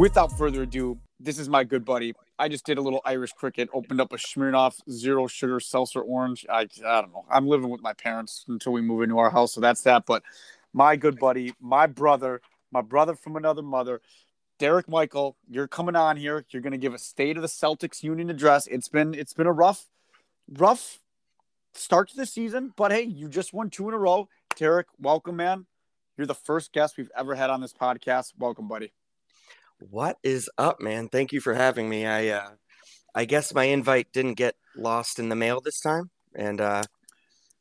without further ado, this is my good buddy. I just did a little Irish cricket, opened up a Smirnoff zero sugar seltzer orange. I, I don't know. I'm living with my parents until we move into our house, so that's that. But my good buddy, my brother, my brother from another mother, Derek Michael, you're coming on here. You're going to give a state of the Celtics Union address. It's been it's been a rough, rough start to the season, but hey, you just won two in a row. Derek, welcome, man. You're the first guest we've ever had on this podcast. Welcome, buddy. What is up, man? Thank you for having me. I uh I guess my invite didn't get lost in the mail this time, and uh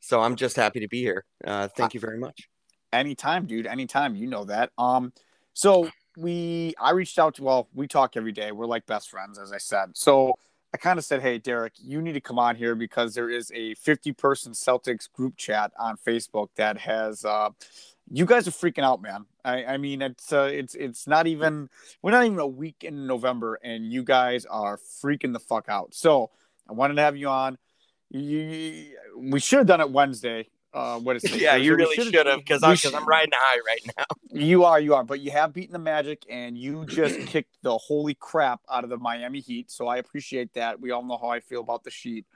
so I'm just happy to be here. Uh thank you very much. Anytime, dude. Anytime. You know that. Um, so we I reached out to well, we talk every day. We're like best friends, as I said. So I kind of said, Hey, Derek, you need to come on here because there is a 50 person Celtics group chat on Facebook that has uh you guys are freaking out, man. I, I mean, it's uh, it's it's not even we're not even a week in November, and you guys are freaking the fuck out. So I wanted to have you on. You, we should have done it Wednesday. Uh, what is it? yeah, you really should have because I'm I'm riding high right now. You are, you are, but you have beaten the Magic, and you just kicked the holy crap out of the Miami Heat. So I appreciate that. We all know how I feel about the sheet.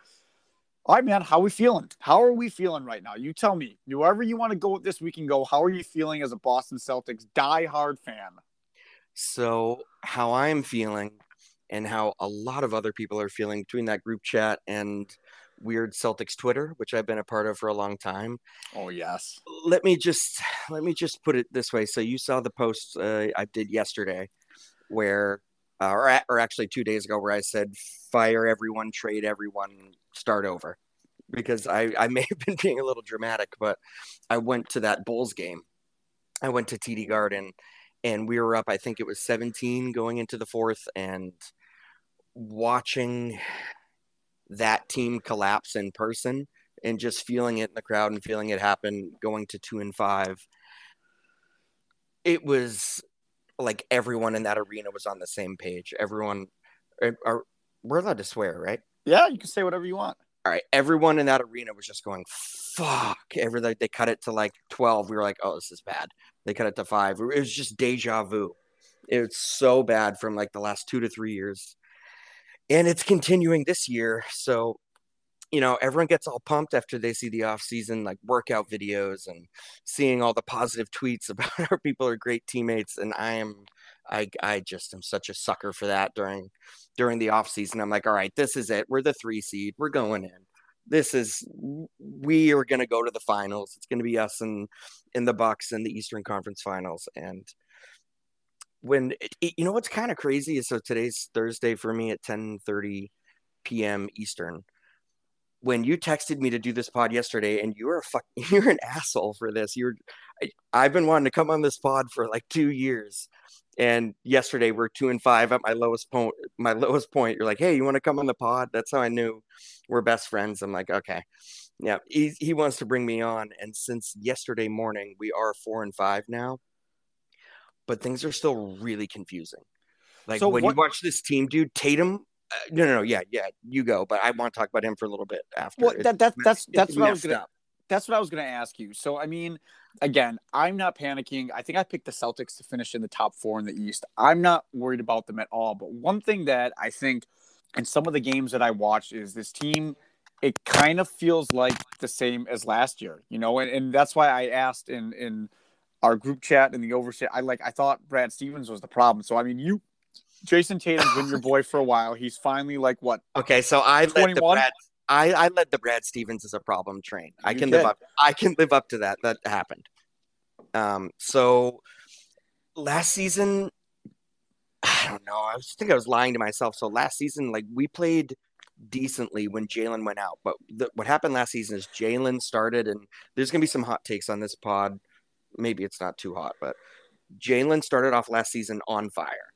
All right, man. How are we feeling? How are we feeling right now? You tell me. Whoever you want to go with this, we can go. How are you feeling as a Boston Celtics diehard fan? So, how I'm feeling, and how a lot of other people are feeling between that group chat and weird Celtics Twitter, which I've been a part of for a long time. Oh yes. Let me just let me just put it this way. So you saw the post uh, I did yesterday, where uh, or, or actually two days ago, where I said fire everyone, trade everyone, start over. Because I, I may have been being a little dramatic, but I went to that Bulls game. I went to TD Garden and we were up, I think it was 17 going into the fourth, and watching that team collapse in person and just feeling it in the crowd and feeling it happen going to two and five. It was like everyone in that arena was on the same page. Everyone are, are we're allowed to swear, right? Yeah, you can say whatever you want. All right, everyone in that arena was just going fuck. Every like they cut it to like twelve. We were like, oh, this is bad. They cut it to five. It was just deja vu. It's so bad from like the last two to three years, and it's continuing this year. So you know, everyone gets all pumped after they see the off season like workout videos and seeing all the positive tweets about our people are great teammates. And I am, I, I just am such a sucker for that during, during the off season. I'm like, all right, this is it. We're the three seed. We're going in. This is, we are going to go to the finals. It's going to be us and in the Bucks in the Eastern Conference Finals. And when it, it, you know what's kind of crazy is so today's Thursday for me at 10 30 p.m. Eastern. When you texted me to do this pod yesterday and you're a fuck you're an asshole for this. You're I, have been wanting to come on this pod for like two years. And yesterday we're two and five at my lowest point my lowest point. You're like hey you want to come on the pod? That's how i knew we're best friends. I'm like okay. Yeah he, he wants to bring me on. And since yesterday morning we are four and five now but things are still really confusing like so when what, you watch this team dude tatum uh, no, no, no, yeah, yeah, you go. But I want to talk about him for a little bit after. Well, that, that that's that's what I was gonna. Up. That's what I was gonna ask you. So, I mean, again, I'm not panicking. I think I picked the Celtics to finish in the top four in the East. I'm not worried about them at all. But one thing that I think in some of the games that I watched is this team. It kind of feels like the same as last year, you know, and, and that's why I asked in in our group chat and the overshare. I like I thought Brad Stevens was the problem. So I mean, you Jayson Tatum's been your boy for a while. He's finally like what? Okay, so I 21? led the Brad. I, I led the Brad Stevens as a problem train. I can did. live up. I can live up to that. That happened. Um. So last season, I don't know. I was, think I was lying to myself. So last season, like we played decently when Jaylen went out, but the, what happened last season is Jaylen started, and there's gonna be some hot takes on this pod. Maybe it's not too hot, but Jaylen started off last season on fire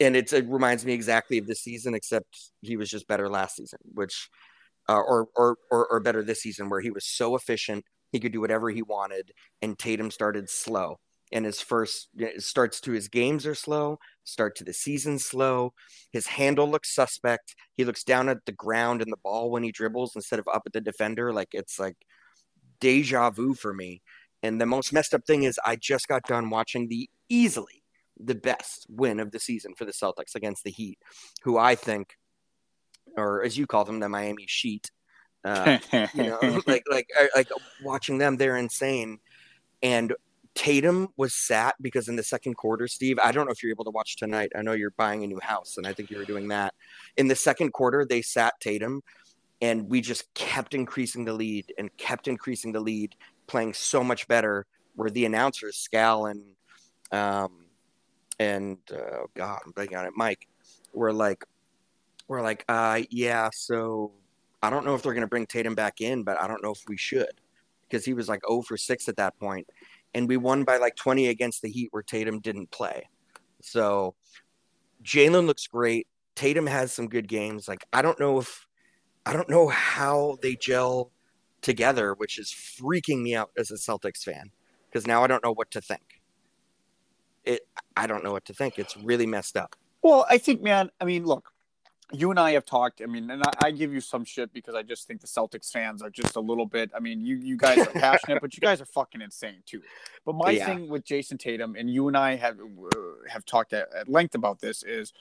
and it reminds me exactly of this season, except he was just better last season, which, uh, or, or, or or better this season, where he was so efficient he could do whatever he wanted, and Tatum started slow. And his first starts to his games are slow, start to the season slow. His handle looks suspect. He looks down at the ground and the ball when he dribbles instead of up at the defender. Like it's like deja vu for me. And the most messed up thing is I just got done watching the easily the best win of the season for the Celtics against the Heat, who I think, or as you call them, the Miami Sheet. Uh, you know, like like like watching them, they're insane. And Tatum was sat because in the second quarter, Steve, I don't know if you're able to watch tonight. I know you're buying a new house, and I think you were doing that. In the second quarter, they sat Tatum, and we just kept increasing the lead and kept increasing the lead, playing so much better. Where the announcers, Scal and um, and uh, God, I'm blanking on it, Mike, were like, we're like, uh, yeah, so I don't know if they're gonna bring Tatum back in, but I don't know if we should because he was like 0 for 6 at that point and we won by like 20 against the Heat where Tatum didn't play. So Jaylen looks great. Tatum has some good games. Like I don't know if I don't know how they gel together, which is freaking me out as a Celtics fan because now I don't know what to think. It I don't know what to think. It's really messed up. Well, I think, man. I mean, look, you and I have talked. I mean, and I, I, give you some shit because I just think the Celtics fans are just a little bit. I mean, you you guys are passionate, but you guys are fucking insane too. But my yeah. thing with Jayson Tatum, and you and I have uh, have talked at, at, length about this, is,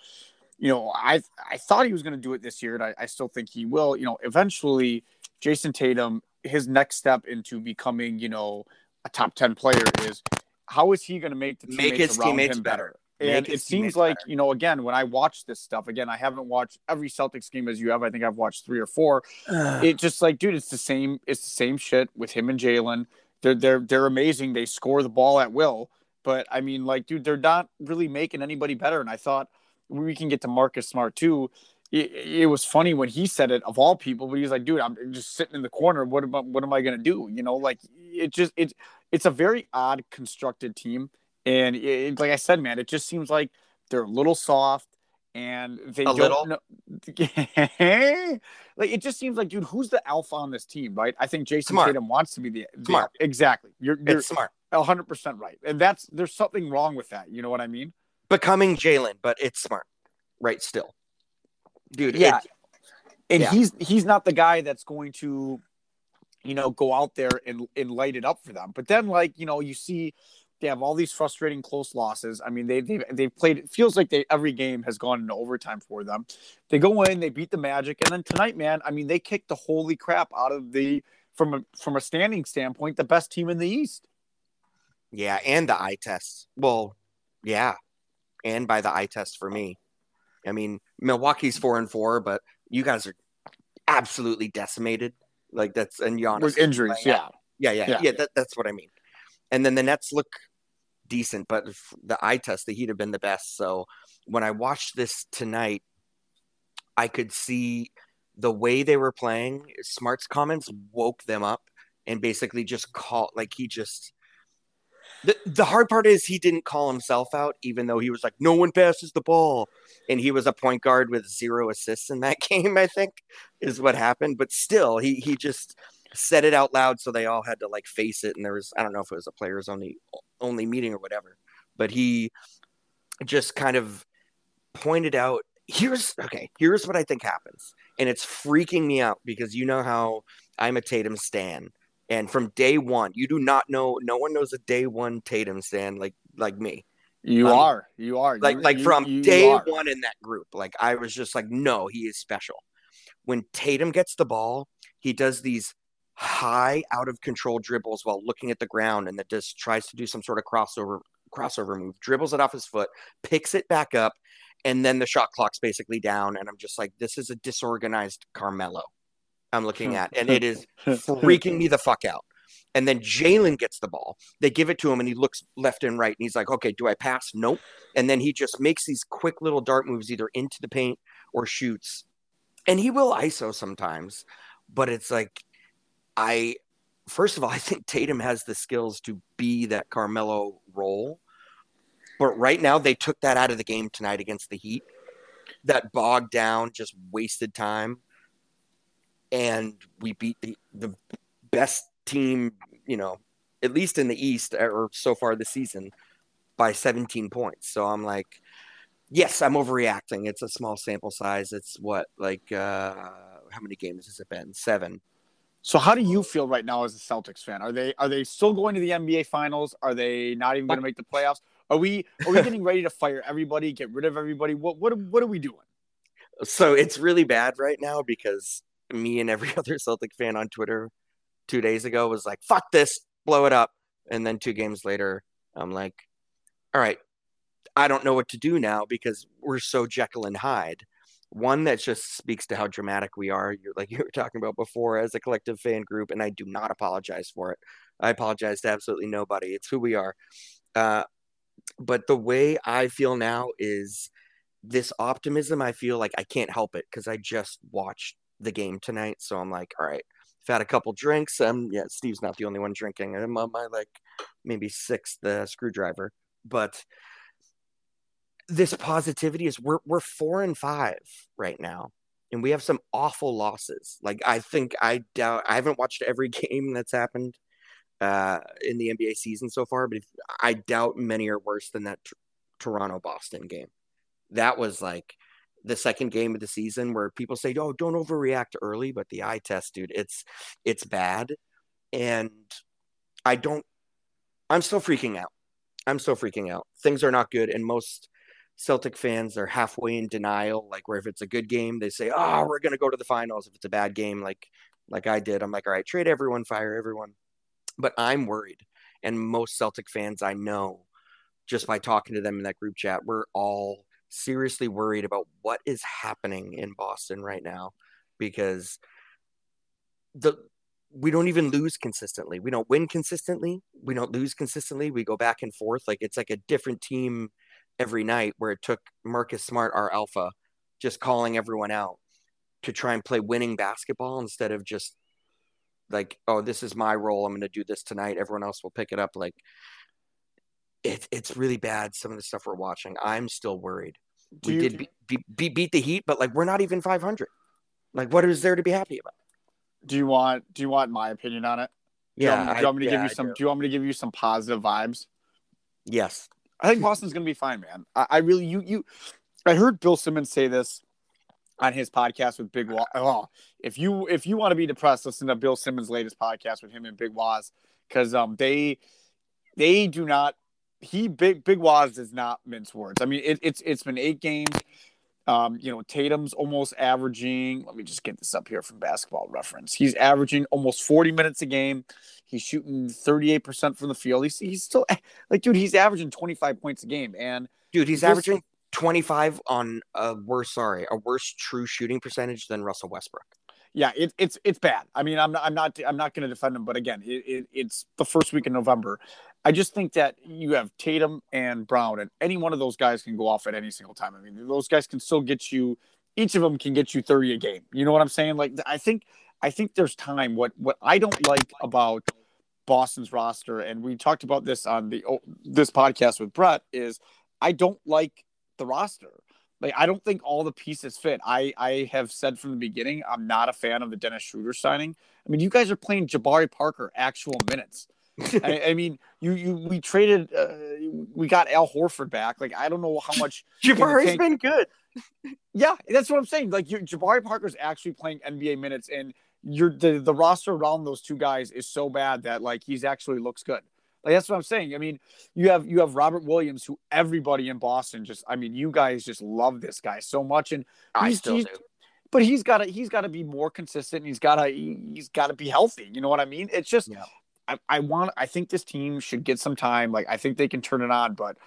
you know, I I thought he was going to do it this year, and I, I still think he will. You know, eventually, Jayson Tatum, his next step into becoming, you know, a top ten player is how is he going to make the teammates make his around teammates him better? better? And it seems like, better. you know, again, when I watch this stuff, again, I haven't watched every Celtics game as you have. I think I've watched three or four. it just like, dude, it's the same, it's the same shit with him and Jaylen. They're they're they're amazing. They score the ball at will. But I mean, like, dude, they're not really making anybody better. And I thought we can get to Marcus Smart too. It, it, was funny when he said it of all people, but he's like, dude, I'm just sitting in the corner. What am I, what am I gonna do? You know, like it just it's it's a very odd constructed team and it, like I said, man, it just seems like they're a little soft and they a don't little. know. like it just seems like, dude, who's the alpha on this team, right? I think Jayson smart. Tatum wants to be the, the smart. Exactly. You're, you're it's smart. hundred percent right, and that's there's something wrong with that. You know what I mean? Becoming Jaylen, but it's smart, right? Still, dude. Yeah. It, and yeah. he's he's not the guy that's going to, you know, go out there and and light it up for them. But then, like you know, you see they have all these frustrating close losses. I mean, they they've, they've played. It feels like they every game has gone into overtime for them. They go in, they beat the Magic, and then tonight, man, I mean, they kicked the holy crap out of the from a from a standing standpoint, the best team in the East. Yeah, and the eye test. Well, yeah, and by the eye test for me. I mean, Milwaukee's four and four, but you guys are absolutely decimated. Like that's and Giannis with injuries. Yeah. yeah, yeah, yeah, yeah. That, that's what I mean. And then the Nets look decent, but the eye test, the Heat have been the best. So when I watched this tonight, I could see the way they were playing. Smart's comments woke them up and basically just call like he just. The, the hard part is he didn't call himself out, even though he was like, no one passes the ball. And he was a point guard with zero assists in that game, I think, is what happened. But still, he he just said it out loud so they all had to like face it and there was i don't know if it was a players only only meeting or whatever but he just kind of pointed out here's okay here's what i think happens and it's freaking me out because you know how i'm a tatum stan and from day one you do not know no one knows a day one tatum stan like like me. You um, are you are like you, like from you, day one in that group like i was just like no he is special. When tatum gets the ball he does these high out of control dribbles while looking at the ground and that just tries to do some sort of crossover crossover move dribbles it off his foot picks it back up and then the shot clock's basically down and i'm just like this is a disorganized carmelo i'm looking at and it is freaking me the fuck out and then Jaylen gets the ball. They give it to him and he looks left and right and he's like, okay, do I pass? Nope. And then he just makes these quick little dart moves either into the paint or shoots. And he will ISO sometimes, but it's like I first of all, I think Tatum has the skills to be that Carmelo role. But right now, they took that out of the game tonight against the Heat. That bogged down, just wasted time. And we beat the, the best team, you know, at least in the East or so far this season by 17 points. So I'm like, yes, I'm overreacting. It's a small sample size. It's what, like, uh, how many games has it been? Seven. So how do you feel right now as a Celtics fan? Are they are they still going to the NBA finals? Are they not even going to make the playoffs? Are we are we getting ready to fire everybody, get rid of everybody? What what what are we doing? So it's really bad right now because me and every other Celtic fan on Twitter two days ago was like, "Fuck this, blow it up," and then two games later, I'm like, "All right, I don't know what to do now because we're so Jekyll and Hyde." One that just speaks to how dramatic we are. You're like you were talking about before as a collective fan group, and I do not apologize for it. I apologize to absolutely nobody. It's who we are. Uh, but the way I feel now is this optimism. I feel like I can't help it because I just watched the game tonight. So I'm like, all right, I've had a couple drinks. Um, yeah, Steve's not the only one drinking. I'm on my like maybe sixth uh, screwdriver, but this positivity is we're we're four and five right now, and we have some awful losses. Like I think I doubt I haven't watched every game that's happened uh, in the NBA season so far, but if, I doubt many are worse than that t- Toronto Boston game. That was like the second game of the season where people say, "Oh, don't overreact early," but the eye test, dude, it's it's bad, and I don't. I'm still freaking out. I'm still freaking out. Things are not good, and most Celtic fans are halfway in denial. Like where if it's a good game, they say, "Oh, we're gonna go to the finals." If it's a bad game, like like I did, I'm like, "All right, trade everyone, fire everyone." But I'm worried, and most Celtic fans I know, just by talking to them in that group chat, we're all seriously worried about what is happening in Boston right now because the we don't even lose consistently. We don't win consistently. We don't lose consistently. We go back and forth. Like it's like a different team every night where it took Marcus Smart, our alpha, just calling everyone out to try and play winning basketball instead of just like, oh, this is my role. I'm going to do this tonight. Everyone else will pick it up. Like, it, it's really bad. Some of the stuff we're watching. I'm still worried. Do we you, did be, be, beat the Heat, but like we're not even 500. Like, what is there to be happy about? Do you want Do you want my opinion on it? Do yeah. Want, do you want me to yeah, give you some? Do. do. you want me to give you some positive vibes? Yes. I think Boston's going to be fine, man. I, I, really you you. I heard Bill Simmons say this on his podcast with Big Wos. Oh, if you if you want to be depressed, listen to Bill Simmons' latest podcast with him and Big Wos because um they they do not he big big Wos does not mince words. I mean, it, it's it's been eight games. Um, you know, Tatum's almost averaging. Let me just get this up here from Basketball Reference. He's averaging almost 40 minutes a game. He's shooting 38% from the field. He's he's still like, dude, he's averaging 25 points a game. And dude, he's averaging 25 on a worse, sorry, a worse true shooting percentage than Russell Westbrook yeah, it, it's it's bad. I mean, I'm not I'm not I'm not going to defend him, but again, it, it, it's the first week in November. I just think that you have Tatum and Brown, and any one of those guys can go off at any single time. I mean, those guys can still get you. Each of them can get you 30 a game. You know what I'm saying? Like, I think I think there's time. What what I don't like about Boston's roster, and we talked about this on the oh, this podcast with Brett, is I don't like the roster. Like I don't think all the pieces fit. I I have said from the beginning I'm not a fan of the Dennis Schroeder signing. I mean, you guys are playing Jabari Parker actual minutes. I, I, mean, you you we traded uh, we got Al Horford back. Like I don't know how much Jabari's been good. yeah, that's what I'm saying. Like you, Jabari Parker's actually playing NBA minutes, and you're the the roster around those two guys is so bad that like he's actually looks good. Like that's what I'm saying. I mean, you have you have Robert Williams, who everybody in Boston just, I mean, you guys just love this guy so much, and I still do. But he's got to he's got to be more consistent. He's got to he's got to be healthy. You know what I mean? It's just yeah. I, I want I think this team should get some time. Like I think they can turn it on, but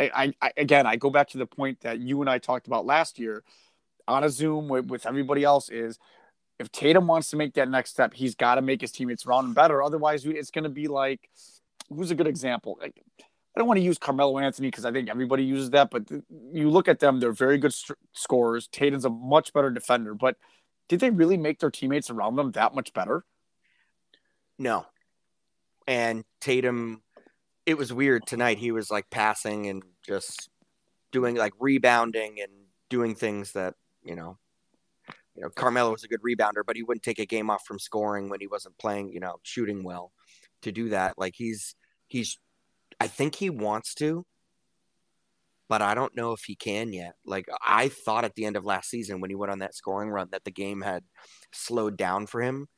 I, I again I go back to the point that you and I talked about last year on a Zoom with, with everybody else is if Tatum wants to make that next step, he's got to make his teammates around him better. Otherwise, it's going to be like who's a good example? Like, I don't want to use Carmelo Anthony because I think everybody uses that, but th- you look at them; they're very good st- scorers. Tatum's a much better defender, but did they really make their teammates around them that much better? No. And Tatum, it was weird tonight. He was like passing and just doing like rebounding and doing things that you know. You know, Carmelo was a good rebounder, but he wouldn't take a game off from scoring when he wasn't playing. You know, shooting well to do that. Like he's he's I think he wants to, but I don't know if he can yet. Like I thought at the end of last season when he went on that scoring run that the game had slowed down for him.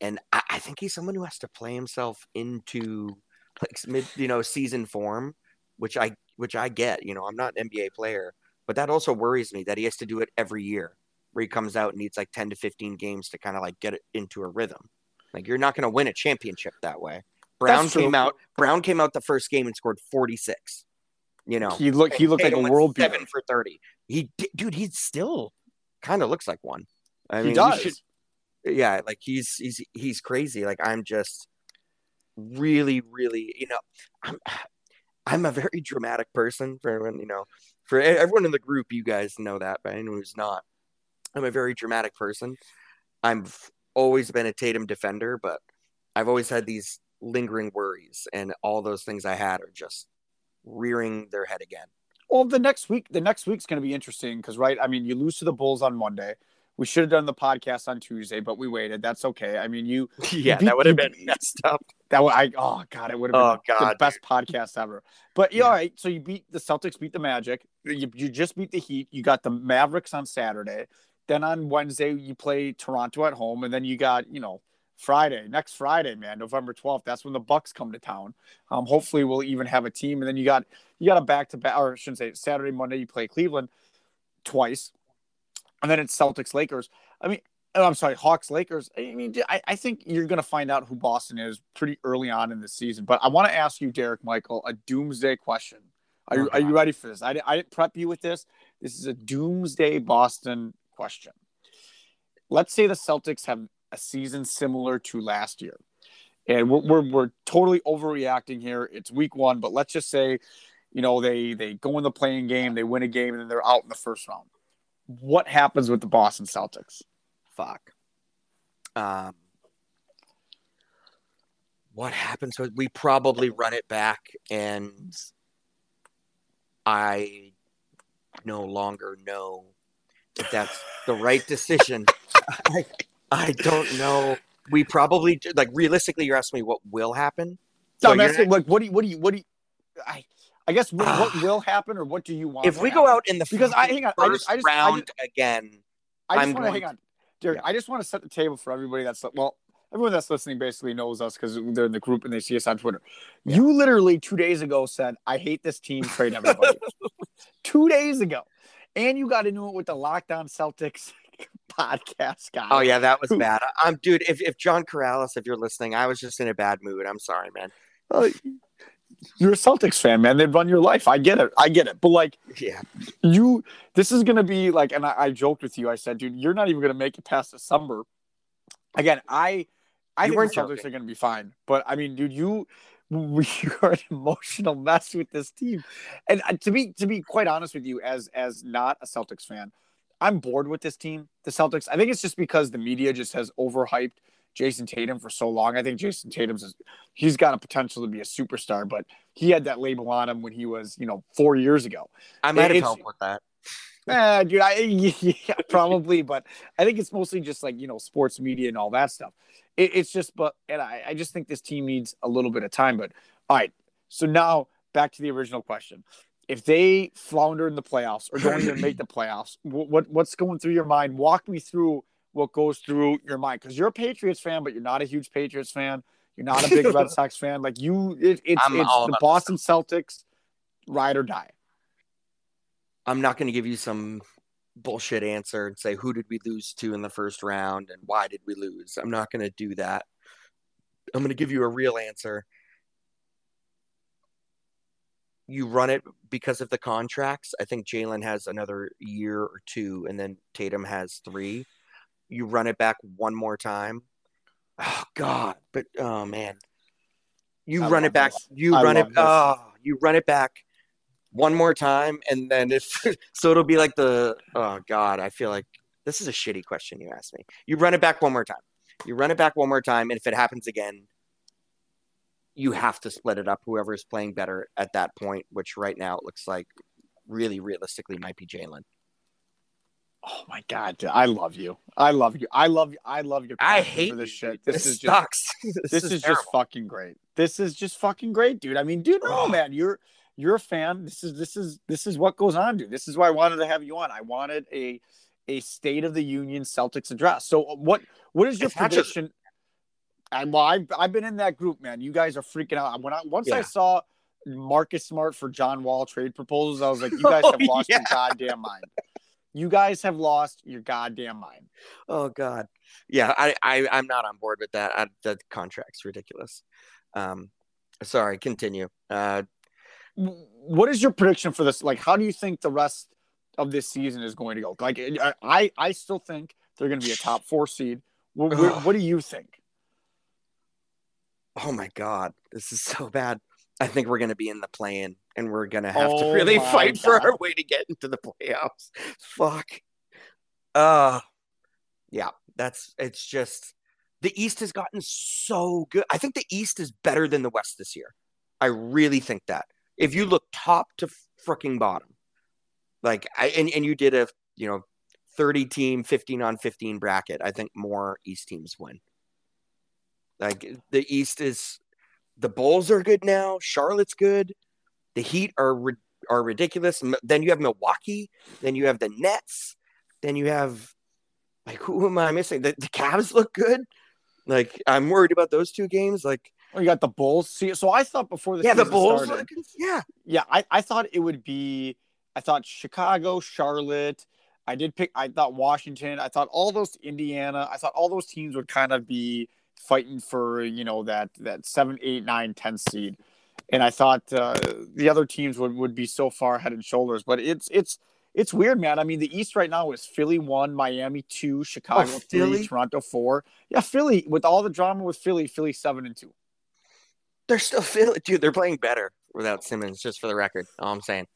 And I, I think he's someone who has to play himself into like mid, you know, season form, which I which I get. You know, I'm not an NBA player, but that also worries me that he has to do it every year, where he comes out and needs like 10 to 15 games to kind of like get it into a rhythm. Like you're not going to win a championship that way. Brown That's true. came out. Brown came out the first game and scored 46. You know, He looked he looked like a world beater. seven for 30. He, dude, he still kind of looks like one. I He mean, you does. should- yeah, like he's he's he's crazy. Like I'm just really, really, you know, I'm I'm a very dramatic person for everyone, you know, for everyone in the group. You guys know that, but anyone who's not, I'm a very dramatic person. I've always been a Tatum defender, but I've always had these lingering worries, and all those things I had are just rearing their head again. Well, the next week, the next week's going to be interesting because, right? I mean, you lose to the Bulls on Monday. We should have done the podcast on Tuesday, but we waited. That's okay. I mean, you yeah, beat- that would have been messed up. that would I oh god, it would have Oh, been the God, best podcast ever. But yeah, all right. So you beat the Celtics, beat the Magic. You, you just beat the Heat. You got the Mavericks on Saturday. Then on Wednesday you play Toronto at home, and then you got you know Friday, next Friday, man, November twelfth. That's when the Bucks come to town. Um, hopefully we'll even have a team, and then you got you got a back to back, or I shouldn't say Saturday, Monday. You play Cleveland twice, and then it's Celtics Lakers. I mean, oh, I'm sorry, Hawks Lakers. I mean, I, I think you're going to find out who Boston is pretty early on in the season. But I want to ask you, Derek Michael, a doomsday question. Are you Oh, are you ready for this? I, I didn't prep you with this. This is a doomsday Boston question. Let's say the Celtics have a season similar to last year, and we're we're, we're totally overreacting here. It's week one, but let's just say, you know, they they go in the play-in game, they win a game, and then they're out in the first round. What happens with the Boston Celtics? Fuck. Um, what happens? with- We probably run it back, and I no longer know if that's the right decision. I, I don't know. We probably like realistically. You're asking me what will happen. So So I'm asking, like, what do you, what do you, what do you, I, I guess what, what will happen or what do you want? If we go out in the Because I- hang on, I just- I just- I round again, I just I'm want to hang on, Derek. I just want to set the table for everybody that's well, everyone that's listening basically knows us because they're in the group and they see us on Twitter. You literally two days ago said, "I hate this team, trade everybody." two days ago, and you got into it with the Lockdown Celtics podcast guy. Oh yeah, that was Who- bad. I'm dude. If if John Corrales, if you're listening, I was just in a bad mood. I'm sorry, man. Oh, You're a Celtics fan, man. They run your life. I get it. I get it. But like. Yeah, you this is gonna be like and I, I joked with you i said dude you're not even gonna make it past december again i i You think the celtics joking. are gonna be fine but i mean dude you we are an emotional mess with this team and uh, to be to be quite honest with you as as not a celtics fan i'm bored with this team the celtics i think it's just because the media just has overhyped jayson tatum for so long i think jayson tatum's is, he's got a potential to be a superstar but he had that label on him when he was you know four years ago I might have helped with that. Eh, dude, I yeah, probably, but I think it's mostly just like you know sports media and all that stuff. It, it's just, but and I, I just think this team needs a little bit of time. But all right, so now back to the original question: If they flounder in the playoffs or don't even make the playoffs, what, what what's going through your mind? Walk me through what goes through your mind because you're a Patriots fan, but you're not a huge Patriots fan. You're not a big Red Sox fan. Like you, it, it's it's the about the Boston Celtics, ride or die. I'm not going to give you some bullshit answer and say who did we lose to in the first round and why did we lose. I'm not going to do that. I'm going to give you a real answer. You run it because of the contracts. I think Jaylen has another year or two, and then Tatum has three. You run it back one more time. Oh God, but oh man, you I run it back. this. You I run it. this. Oh, you run it back one more time, and then if so, it'll be like the. Oh God, I feel like this is a shitty question you asked me. You run it back one more time. You run it back one more time, and if it happens again, you have to split it up. Whoever is playing better at that point, which right now it looks like really realistically might be Jaylen. Oh my god, dude, I love you. I love you. I love you. I love your. I hate this you, shit. This, This, is just sucks. this, this, is, just fucking great. This is just fucking great, dude. I mean, dude, no Oh. man, you're you're a fan. This is this is this is what goes on, dude. This is why I wanted to have you on. I wanted a a State of the Union Celtics address. So uh, what what is your It's just- prediction? And well, I've I've been in that group, man. You guys are freaking out. When I once I saw Marcus Smart for John Wall trade proposals, I was like, you guys Oh, have lost yeah. your goddamn mind. You guys have lost your goddamn mind. Oh God, yeah, I, I I'm not on board with that. I, the contract's ridiculous. Um, sorry, continue. Uh, What is your prediction for this? Like, how do you think the rest of this season is going to go? Like, I I, still think they're going to be a top four seed. What, what, what do you think? oh my God, this is so bad. I think we're gonna be in the play-in, and we're have to Oh really my fight for our way to get into the playoffs. Fuck. Uh yeah, that's it's just the East has gotten so good. I think the East is better than the West this year. I really think that. If you look top to freaking bottom, like I and, and you did a you know 30 team 15 on 15 bracket, I think more East teams win. Like the East is the Bulls are good now, Charlotte's good, the Heat are ri- are ridiculous. Then you have Milwaukee, then you have the Nets, then you have like who am I missing? The, the Cavs look good. Like I'm worried about those two games. Like Oh, you got the Bulls. See, so I thought before the yeah, the Bulls. started, yeah, yeah, I, I thought it would be. I thought Chicago, Charlotte. I did pick. I thought Washington. I thought all those Indiana. I thought all those teams would kind of be fighting for you know that that seven, eight, nine, ten seed. And I thought uh, the other teams would, would be so far head and shoulders. But it's it's it's weird, man. I mean, the East right now is Philly one, Miami two, Chicago Oh, three, Philly? Toronto four. Yeah, Philly with all the drama with Philly, Philly seven and two. they're still feeling. Dude, they're playing better without Simmons. Just for the record, all I'm saying.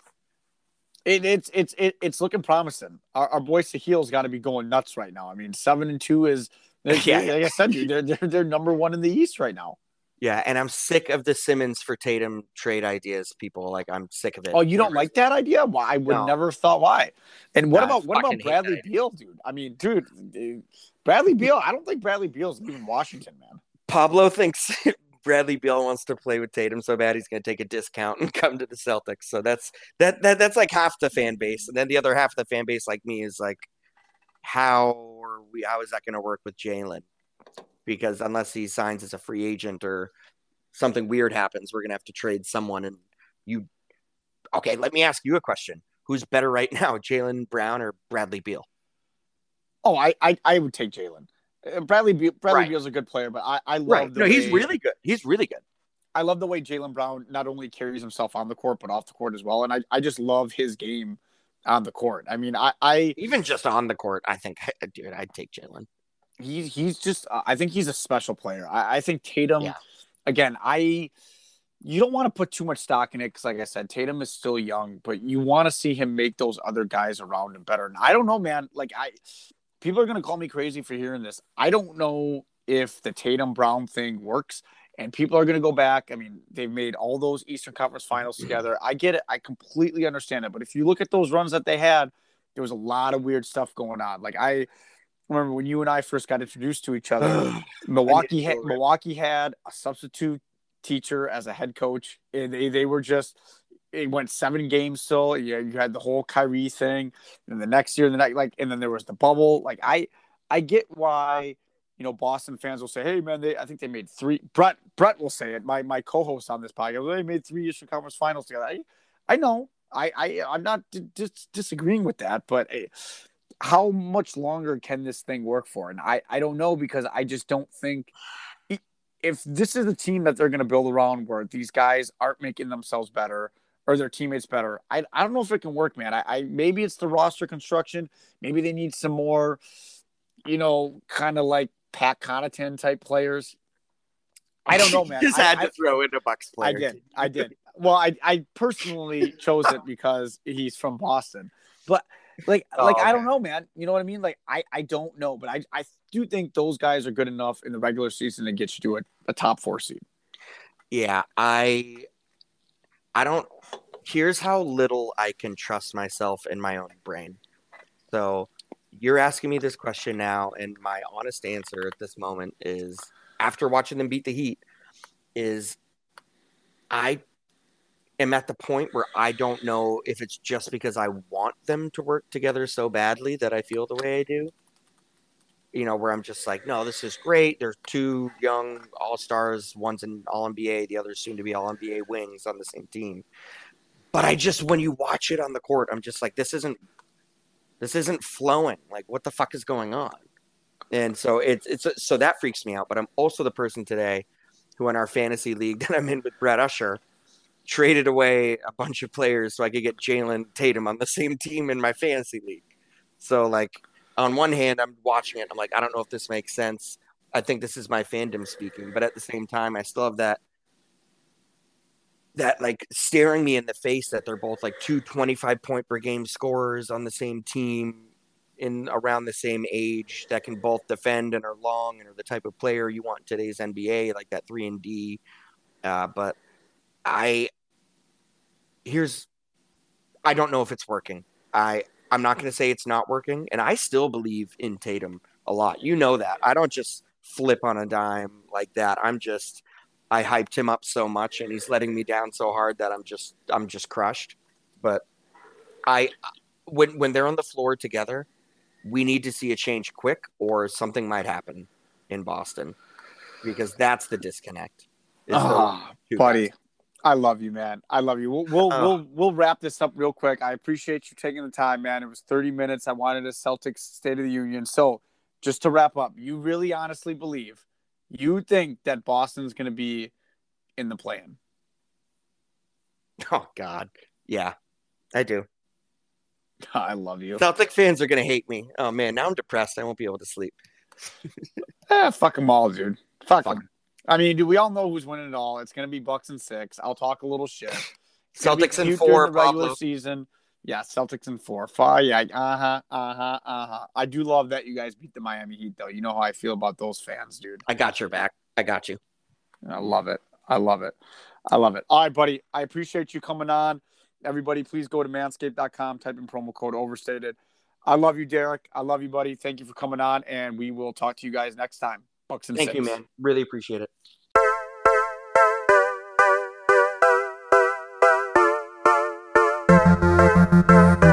It, it's it's it, it's looking promising. Our, our boy Sahil's got to be going nuts right now. I mean, seven and two is like, Yeah. like I said, dude, they're, they're they're number one in the East right now. Yeah, and I'm sick of the Simmons for Tatum trade ideas. People like I'm sick of it. Oh, you don't like that idea? Why? I would No. never have thought why. And what about what about Bradley Beal, dude? I mean, dude, dude, Bradley Beal. I don't think Bradley Beal's leaving Washington, man. Pablo thinks Bradley Beal wants to play with Tatum so bad he's going to take a discount and come to the Celtics. So that's that, that that's like half the fan base, and then the other half of the fan base, like me, is like, how are we? How is that going to work with Jaylen? Because unless he signs as a free agent or something weird happens, we're going to have to trade someone. And you, okay? Let me ask you a question: Who's better right now, Jaylen Brown or Bradley Beal? Oh, I I, I would take Jaylen. Uh, Bradley Beal, Bradley Right. Beal's a good player, but I I love Right? the No, he's really good. He's really good. I love the way Jaylen Brown not only carries himself on the court but off the court as well, and I, I just love his game on the court. I mean, I, I Even just on the court, I think, dude, I'd take Jaylen. he's he's just uh, I think he's a special player. I, I think Tatum, Yeah. again, I you don't want to put too much stock in it because, like I said, Tatum is still young, but you want to see him make those other guys around him better. And I don't know, man. Like I, people are gonna call me crazy for hearing this. I don't know if the Tatum Brown thing works. And people are going to go back. I mean, they've made all those Eastern Conference finals together. I get it. I completely understand it. But if you look at those runs that they had, there was a lot of weird stuff going on. Like I remember when you and I first got introduced to each other, Milwaukee had. Milwaukee had a substitute teacher as a head coach, and they, they were just it went seven games still. You, you had the whole Kyrie thing, and the next year, the next like, and then there was the bubble. Like I, I get why you know Boston fans will say, "Hey man, they I think they made three. Brett Brett will say it. My my co-host on this podcast, they made three Eastern Conference Finals together. I, I know. I I I'm not di- dis- disagreeing with that, but. eh, how much longer can this thing work for? And I, I don't know because I just don't think if this is the team that they're going to build around where these guys aren't making themselves better or their teammates better, I, I don't know if it can work, man. I, I maybe it's the roster construction. Maybe they need some more, you know, kind of like Pat Connaughton type players. I don't know, man. Just I- had I- to throw in a Bucks player. I did. I did. Well, I I personally chose it because he's from Boston. But like Oh, like I don't know, man. You know what I mean? Like I I don't know, but I I do think those guys are good enough in the regular season to get you to a, a top 4 seed. Yeah, I I don't here's how little I can trust myself in my own brain. So you're asking me this question now, and my honest answer at this moment is after watching them beat the Heat, is I am at the point where I don't know if it's just because I want them to work together so badly that I feel the way I do. you know, where I'm just like, no, this is great. There's two young all stars, one's an all NBA, the other's soon to be all NBA wings on the same team. But I just, when you watch it on the court, I'm just like, this isn't, this isn't flowing. Like, what the fuck is going on? And so it's, it's, so that freaks me out. But I'm also the person today who, in our fantasy league that I'm in with Brett Usher, traded away a bunch of players so I could get Jaylen Tatum on the same team in my fantasy league. So, like, on one hand, I'm watching it. I'm like, I don't know if this makes sense. I think this is my fandom speaking, but at the same time, I still have that that like staring me in the face that they're both like two 25 point per game scorers on the same team in around the same age that can both defend and are long and are the type of player you want today's NBA, like that three and D. Uh, but I here's I don't know if it's working. I I'm not going to say it's not working, and I still believe in Tatum a lot. You know that. I don't just flip on a dime like that. I'm just I hyped him up so much, and he's letting me down so hard that I'm just I'm just crushed. But I when when they're on the floor together, we need to see a change quick, or something might happen in Boston because that's the disconnect. Oh, buddy, guys. I love you, man. I love you. We'll we'll, oh. we'll we'll wrap this up real quick. I appreciate you taking the time, man. It was 30 minutes. I wanted a Celtics State of the Union. So, just to wrap up, you really honestly believe you think that Boston's going to be in the play-in? Oh God, yeah, I do. I love you. Celtic fans are going to hate me. Oh man, now I'm depressed. I won't be able to sleep. eh, fuck them all, dude. Fuck, fuck them. I mean, do we all know who's winning it all? It's going to be Bucks and six. I'll talk a little shit. Celtics and four. Regular Pablo. season. Yeah, Celtics and four. Five. Yeah. Uh huh. Uh huh. Uh huh. I do love that you guys beat the Miami Heat, though. You know how I feel about those fans, dude. I got your back. I got you. I love it. I love it. I love it. All right, buddy. I appreciate you coming on. Everybody, please go to manscaped.com, type in promo code overstated. I love you, Derek. I love you, buddy. Thank you for coming on, and we will talk to you guys next time. Bucks and Thank six. you, man. Really appreciate it. Thank you.